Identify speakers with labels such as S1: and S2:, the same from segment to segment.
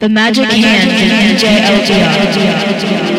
S1: The Magic, the magic
S2: Hand, hand,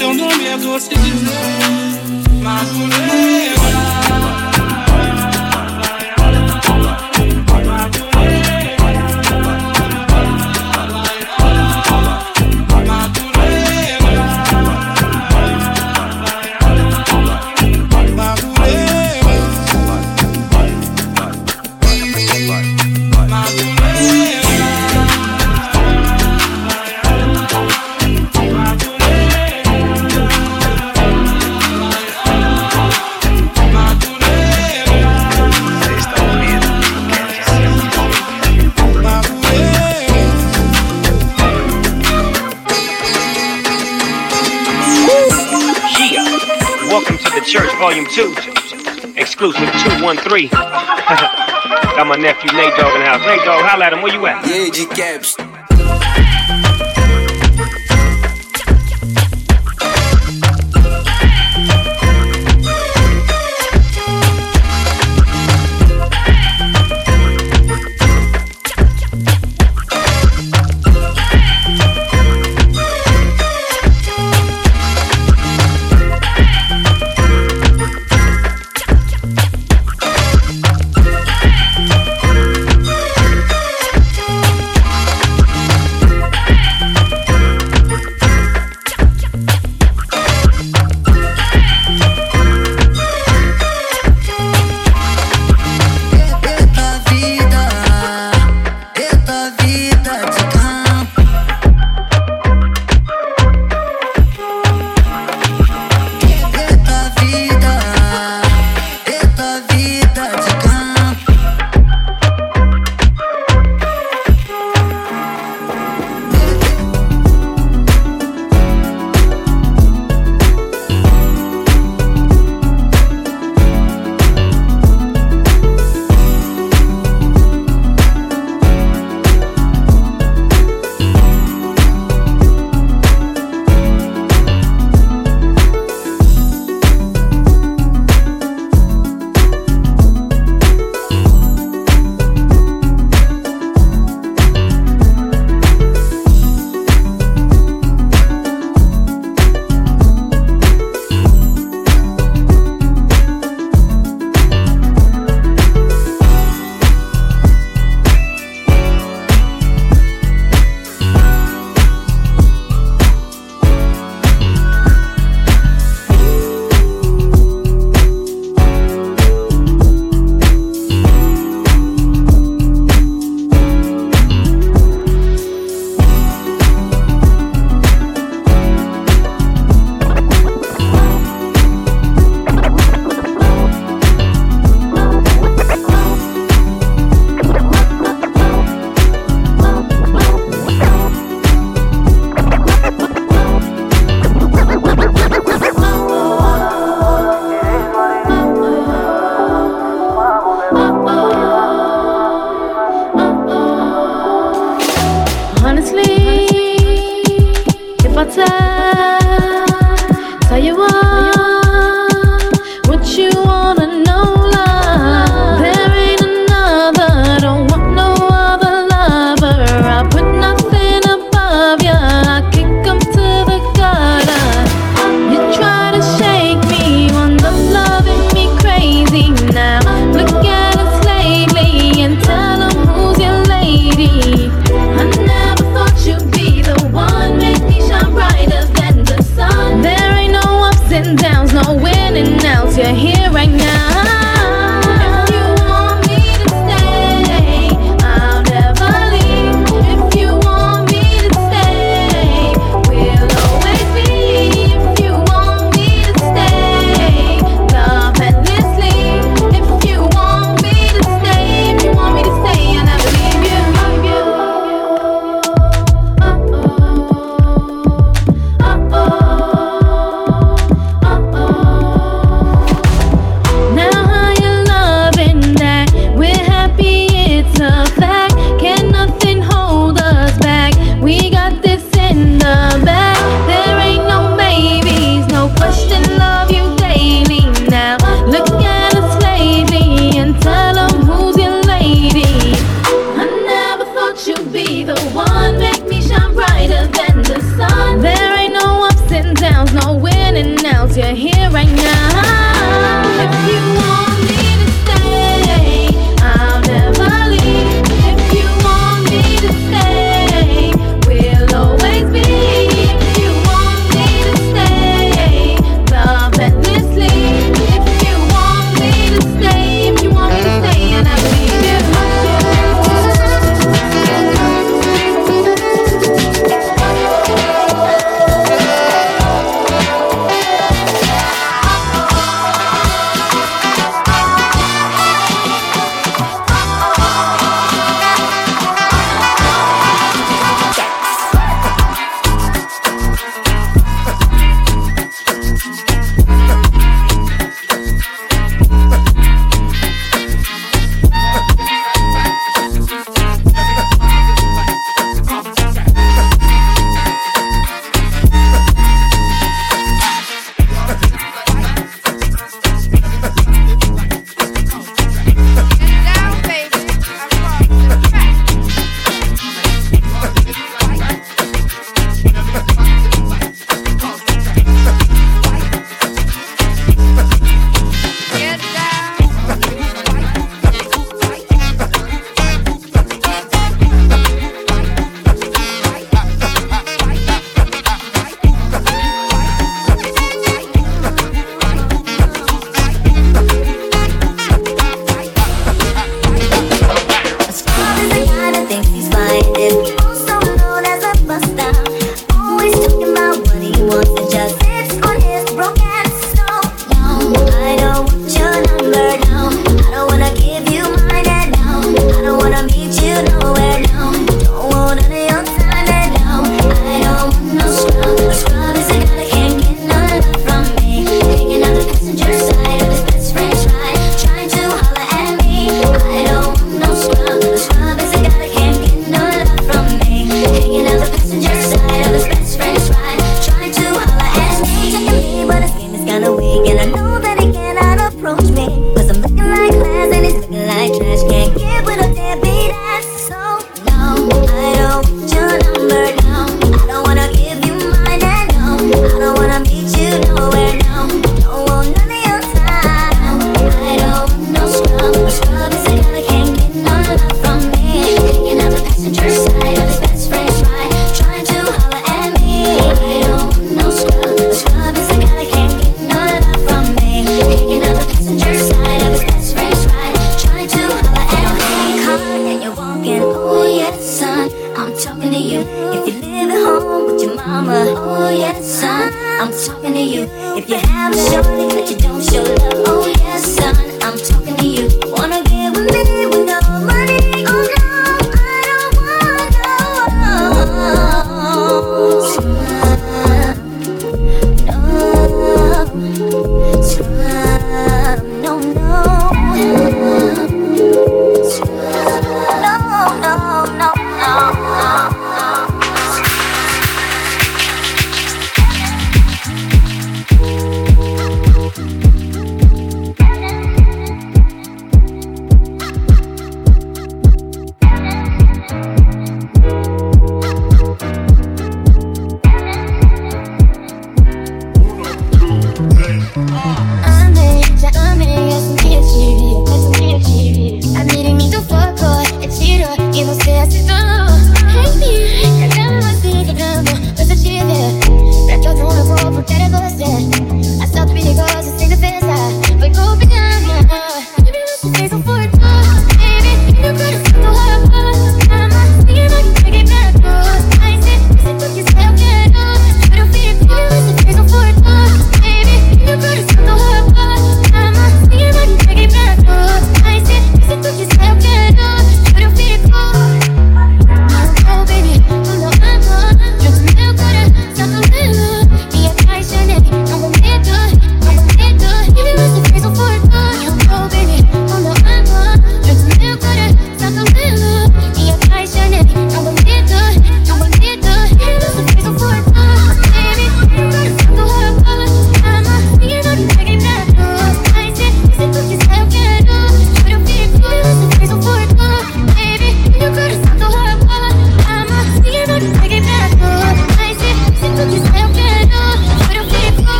S2: seu nome é doce de dizer, Madureira.
S3: Exclusive 213. Got my nephew Nate Dogg in the house. Nate Dogg, holla at him. Where you at?
S4: Yeah, G Caps.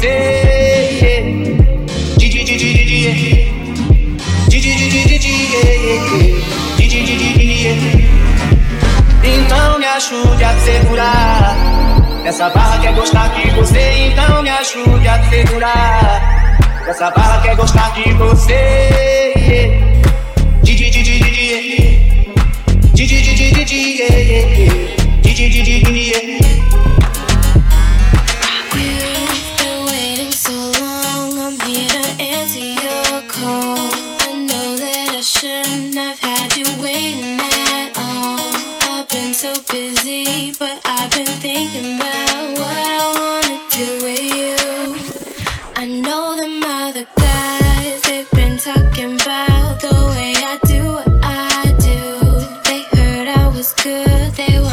S5: Tell me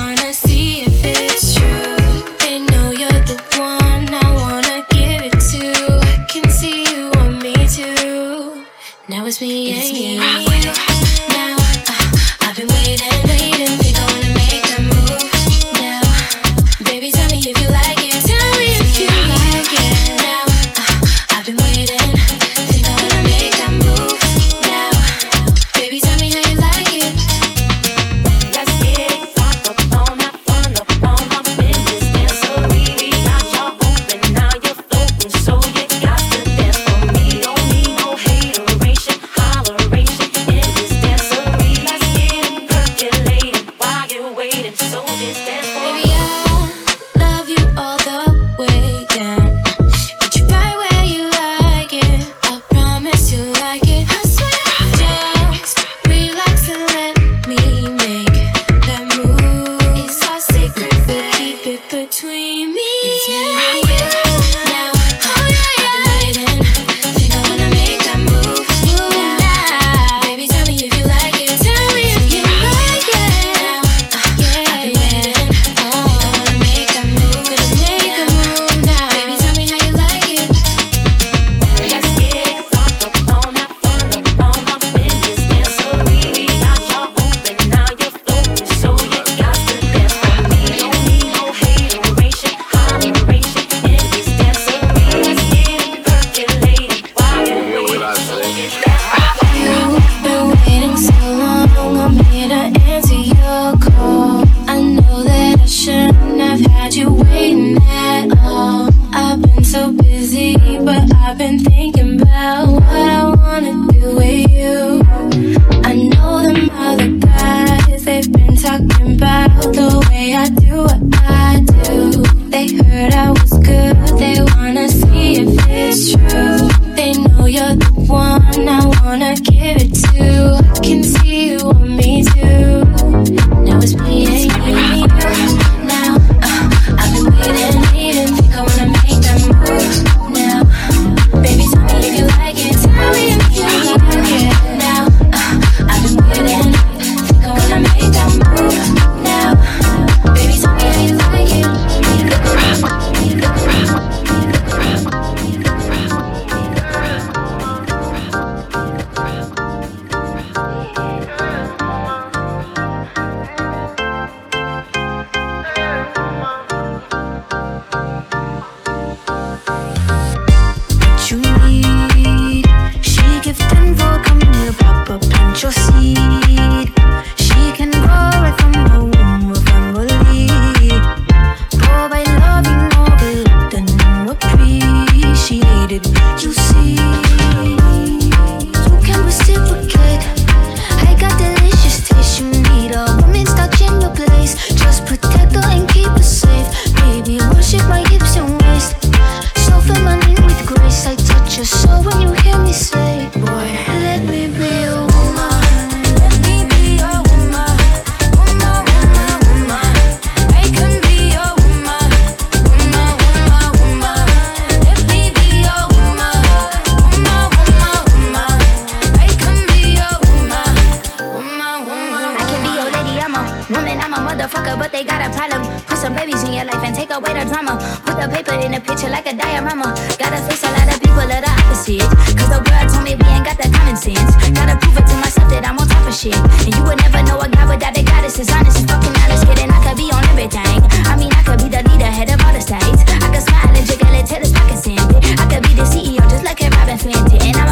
S6: and the drama. Put the paper in the picture like a diorama. Gotta face a lot of people of the opposite. Cause the world told me we ain't got the common sense. Gotta prove it to myself that I'm on top of shit. And you would never know a guy without a goddess is honest and fucking honest. Kidding, I could be on everything. I mean, I could be the leader, head of all the states. I could smile and jiggle it till his pockets empty. I could be the CEO just like a Robyn Fenty. And I'ma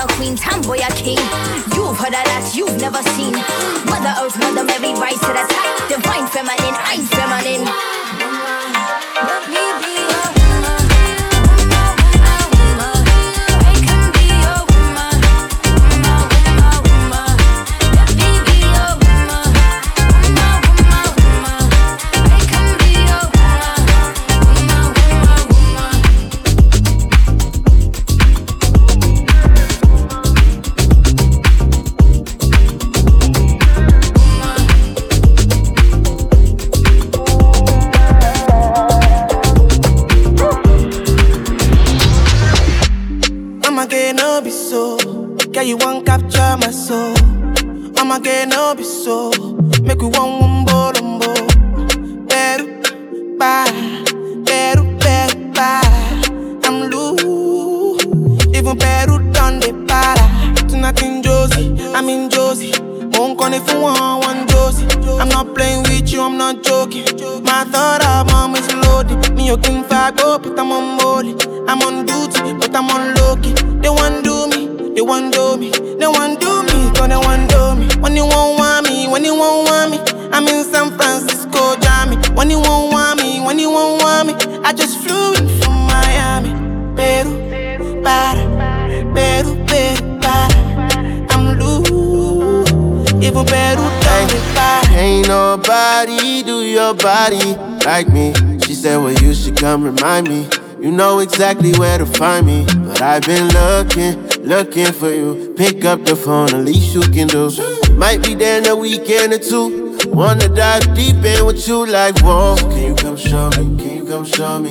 S6: or queen, tomboy or king. You've heard a lot you've never seen. Mother Earth, Mother Mary, rise to the top. Divine feminine, I'm feminine.
S4: I'ma no be I just flew in from Miami, Peru, para, Peru, Peru, para. I'm loose, even Peru me para.
S7: Ain't nobody do your body like me. She said, Well, you should come remind me. You know exactly where to find me. But I've been looking, looking for you. Pick up the phone, at least you can do. Might be there in a weekend or two. Wanna dive deep in with you like, whoa. Can you come show me? Come show me?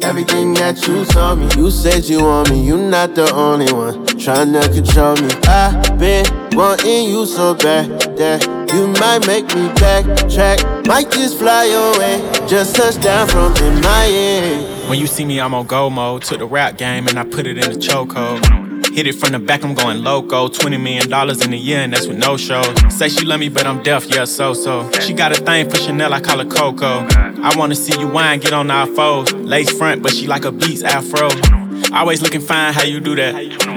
S7: Everything that you told me, you said you want me, you not the only one tryna control me. I've been wanting you so bad that you might make me backtrack. Might just fly away, just touch down from in my.
S8: When you see me, I'm on go mode. Took the rap game and I put it in the chokehold. Hit it from the back, I'm going loco. $20 million in a year, and that's with no shows. Say she love me, but I'm deaf, yeah, so so. She got a thing for Chanel, I call her Coco. I wanna see you wine, get on our foes. Lace front, but she like a beats afro. Always looking fine, how you do that?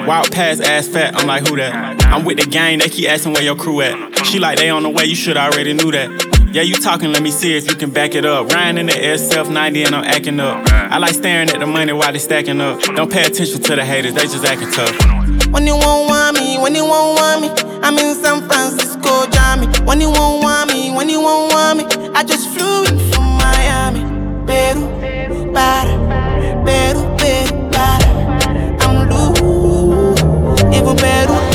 S8: Wild past ass fat, I'm like, who that? I'm with the gang, they keep asking where your crew at. She like, they on the way, you should already knew that. Yeah, you talking, let me see if you can back it up. Ryan in the SF 90 and I'm acting up. I like staring at the money while they stacking up. Don't pay attention to the haters, they just acting tough.
S4: When you won't want me, when you won't want me, I'm in San Francisco, Jammy. When you won't want me, when you won't want me, I just flew in from Miami, Peru, para, Peru, Peru, para. I'm loose, even Peru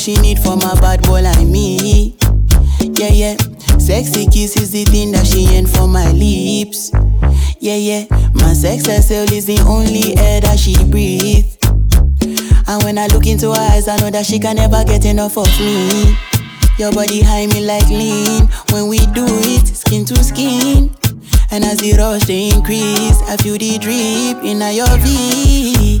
S9: she need for my
S10: bad boy like me. Yeah, yeah. Sexy kiss is the thing that she ain't for my lips. Yeah, yeah. My sex herself is the only air that she breathes. And when I look into her eyes, I know that she can never get enough of me. Your body high me like lean. When we do it, skin to skin. And as the rush they increase, I feel the drip in your V.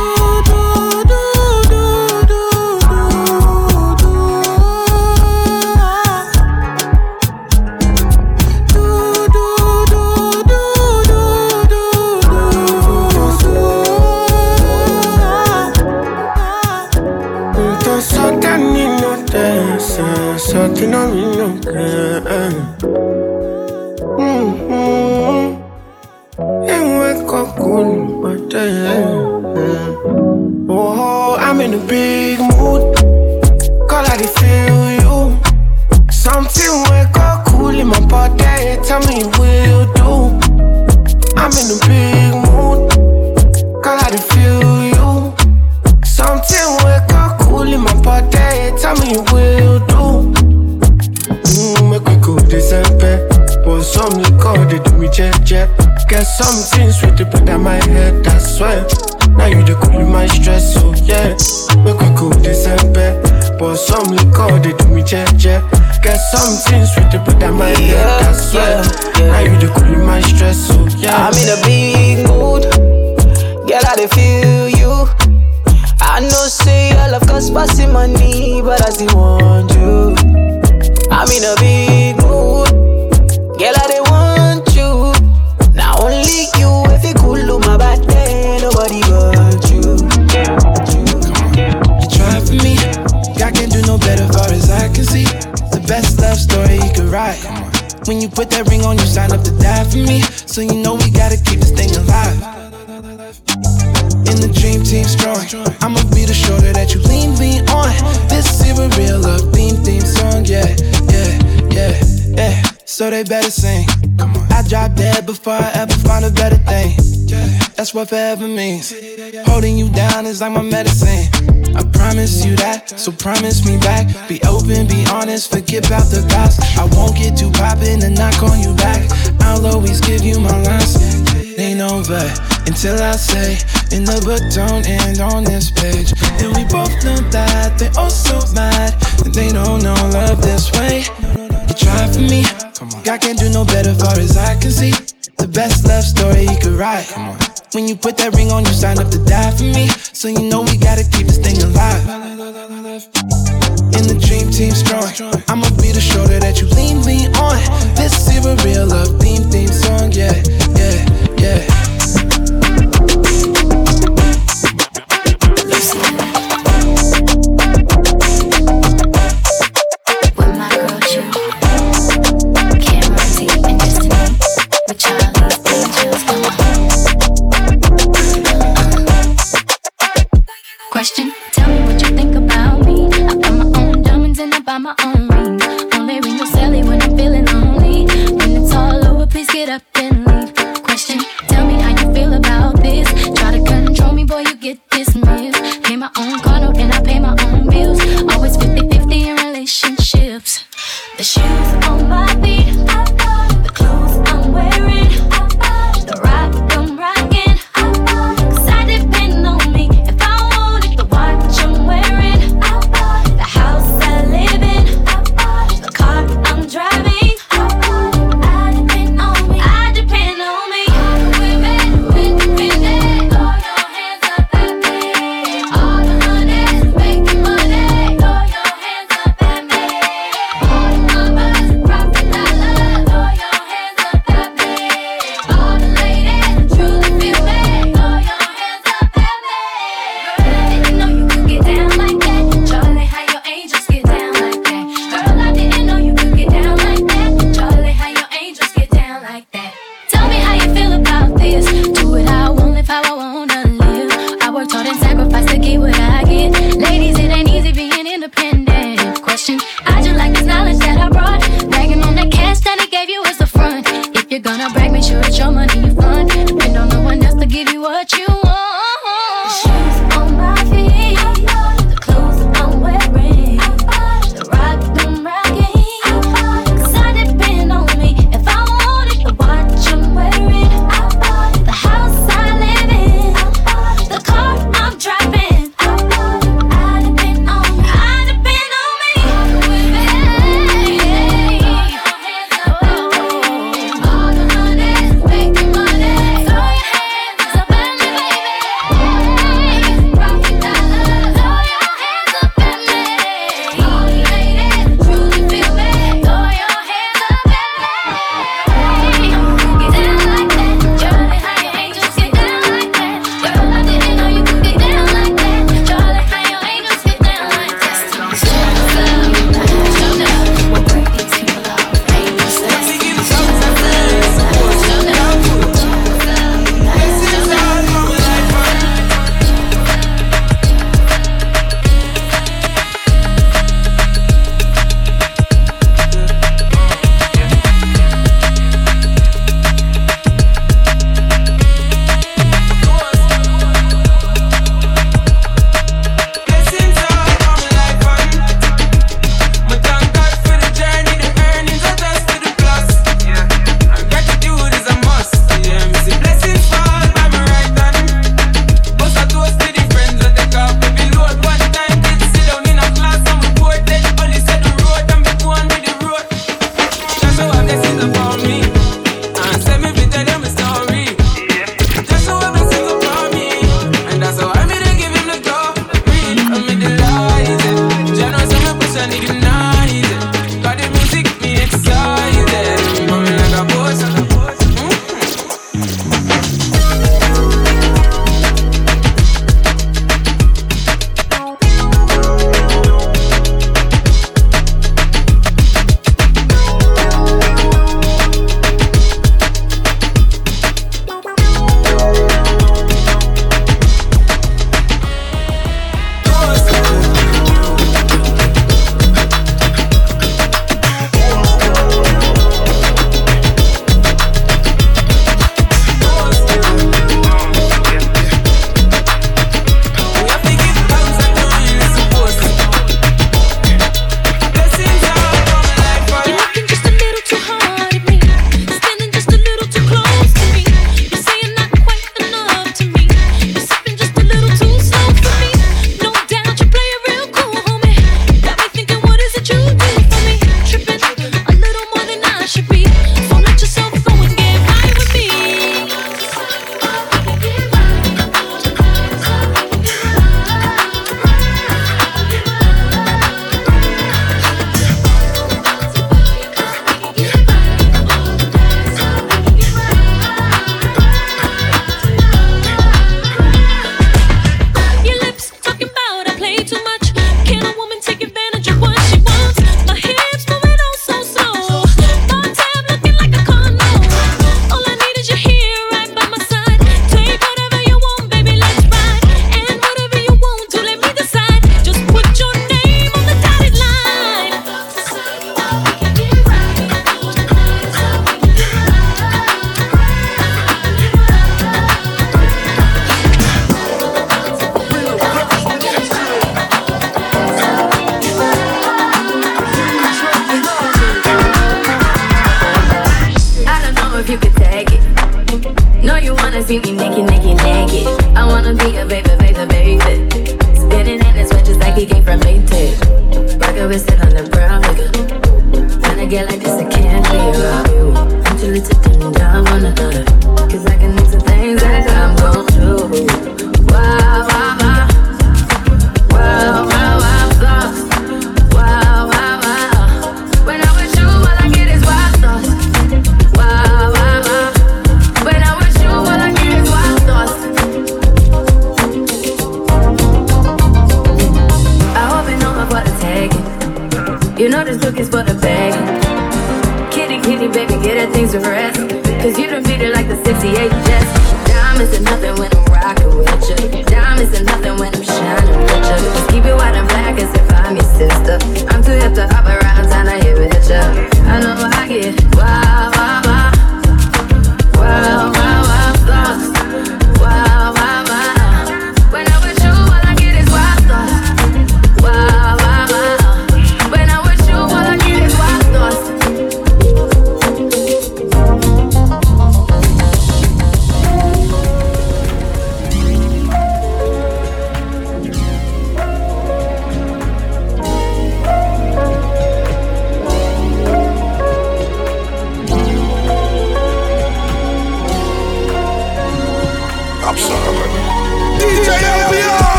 S11: Jet. Get some things with the put on my head, I swear. Now you the cool in my stress, so yeah.
S12: I'm in a big mood. Girl, I feel you. I know say I love cause passing money, but I still want you. I'm in a big mood. Girl, I
S13: story you could write. When you put that ring on, you sign up to die for me. So you know we gotta keep this thing alive. In the dream team strong, I'ma be the shoulder that you lean me on. This is a real love theme theme song, yeah, yeah yeah, yeah. So they better sing. Come on. I drop dead before I ever find a better thing. Yeah, that's what forever means. Holding you down is like my medicine. I promise you that, so promise me back. Be open, be honest, forget about the past. I won't get too poppin' and knock on you back. I'll always give you my last. Ain't over until I say, in the book don't end on this page. And we both know that they all so mad, and they don't know love this way. You try for me. I can't do no better far as I can see. The best love story you could write. When you put that ring on, you sign up to die for me. So you know we gotta keep this thing alive. In the dream team strong, I'ma be the shoulder that you lean me on. This is a real love theme theme song, yeah, yeah.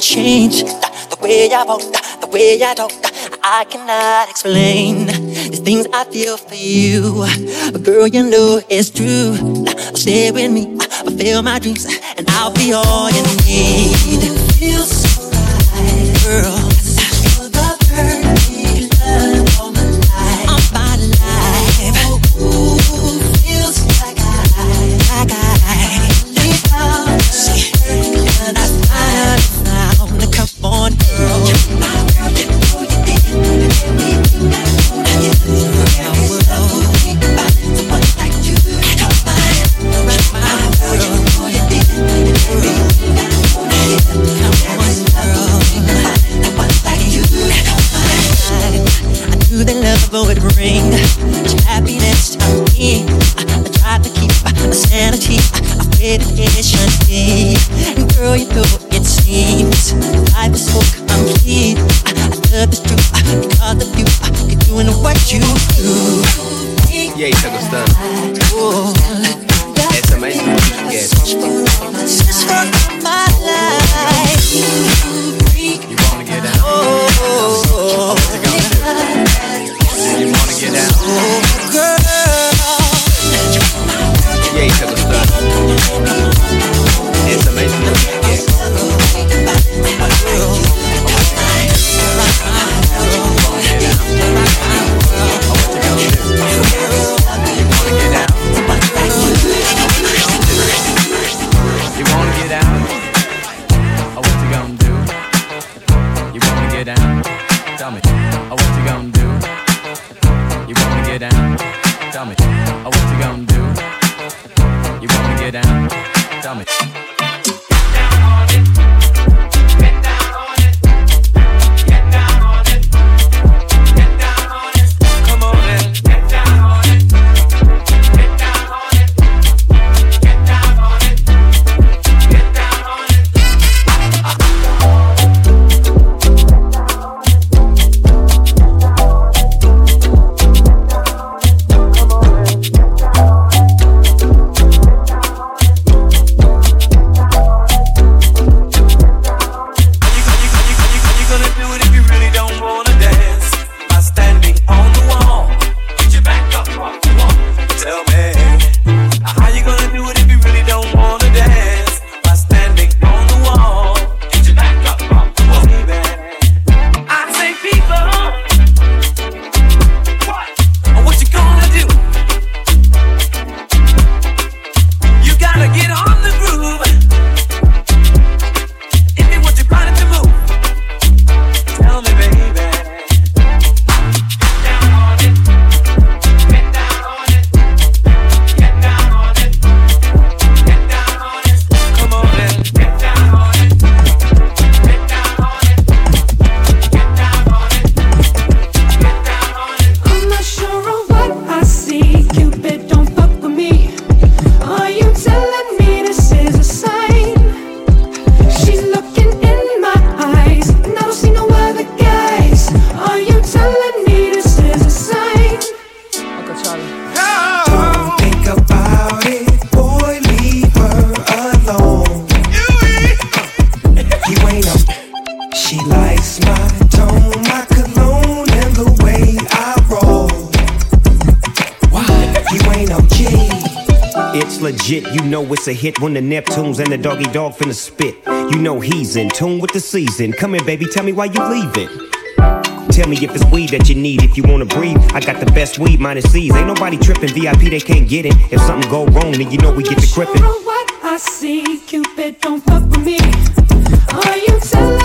S14: Change the way I walk, the way I talk. I cannot explain the things I feel for you. But girl, you know it's true. Stay with me, fulfill my dreams, and I'll be all you need. Feels so right, girl.
S15: legit. You know it's a hit when the Neptunes and the Doggy Dogg finna spit. You know he's in tune with the season. Come here, baby, tell me why you leaving. Tell me if it's weed that you need if you wanna breathe. I got the best weed, minus C's. Ain't nobody tripping, VIP they can't get it. If something go wrong, then you know we get to crippin'.
S16: what I see, Cupid don't fuck with me. Are you telling?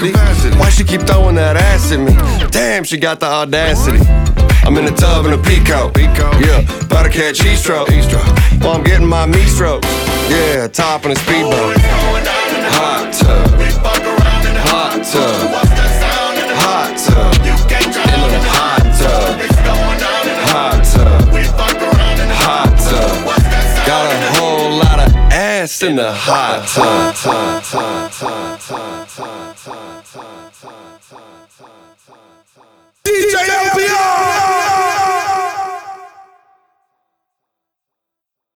S17: Capacity. Why she keep throwing that ass at me? Damn, she got the audacity. I'm in the tub in a peacoat. Yeah, about to catch heat stroke. While I'm getting my meat strokes. Yeah, top in a speedboat. Hot tub. Hot tub. Hot tub. In the hot tub. Hot tub. Hot tub. Got a whole lot of ass in the hot tub.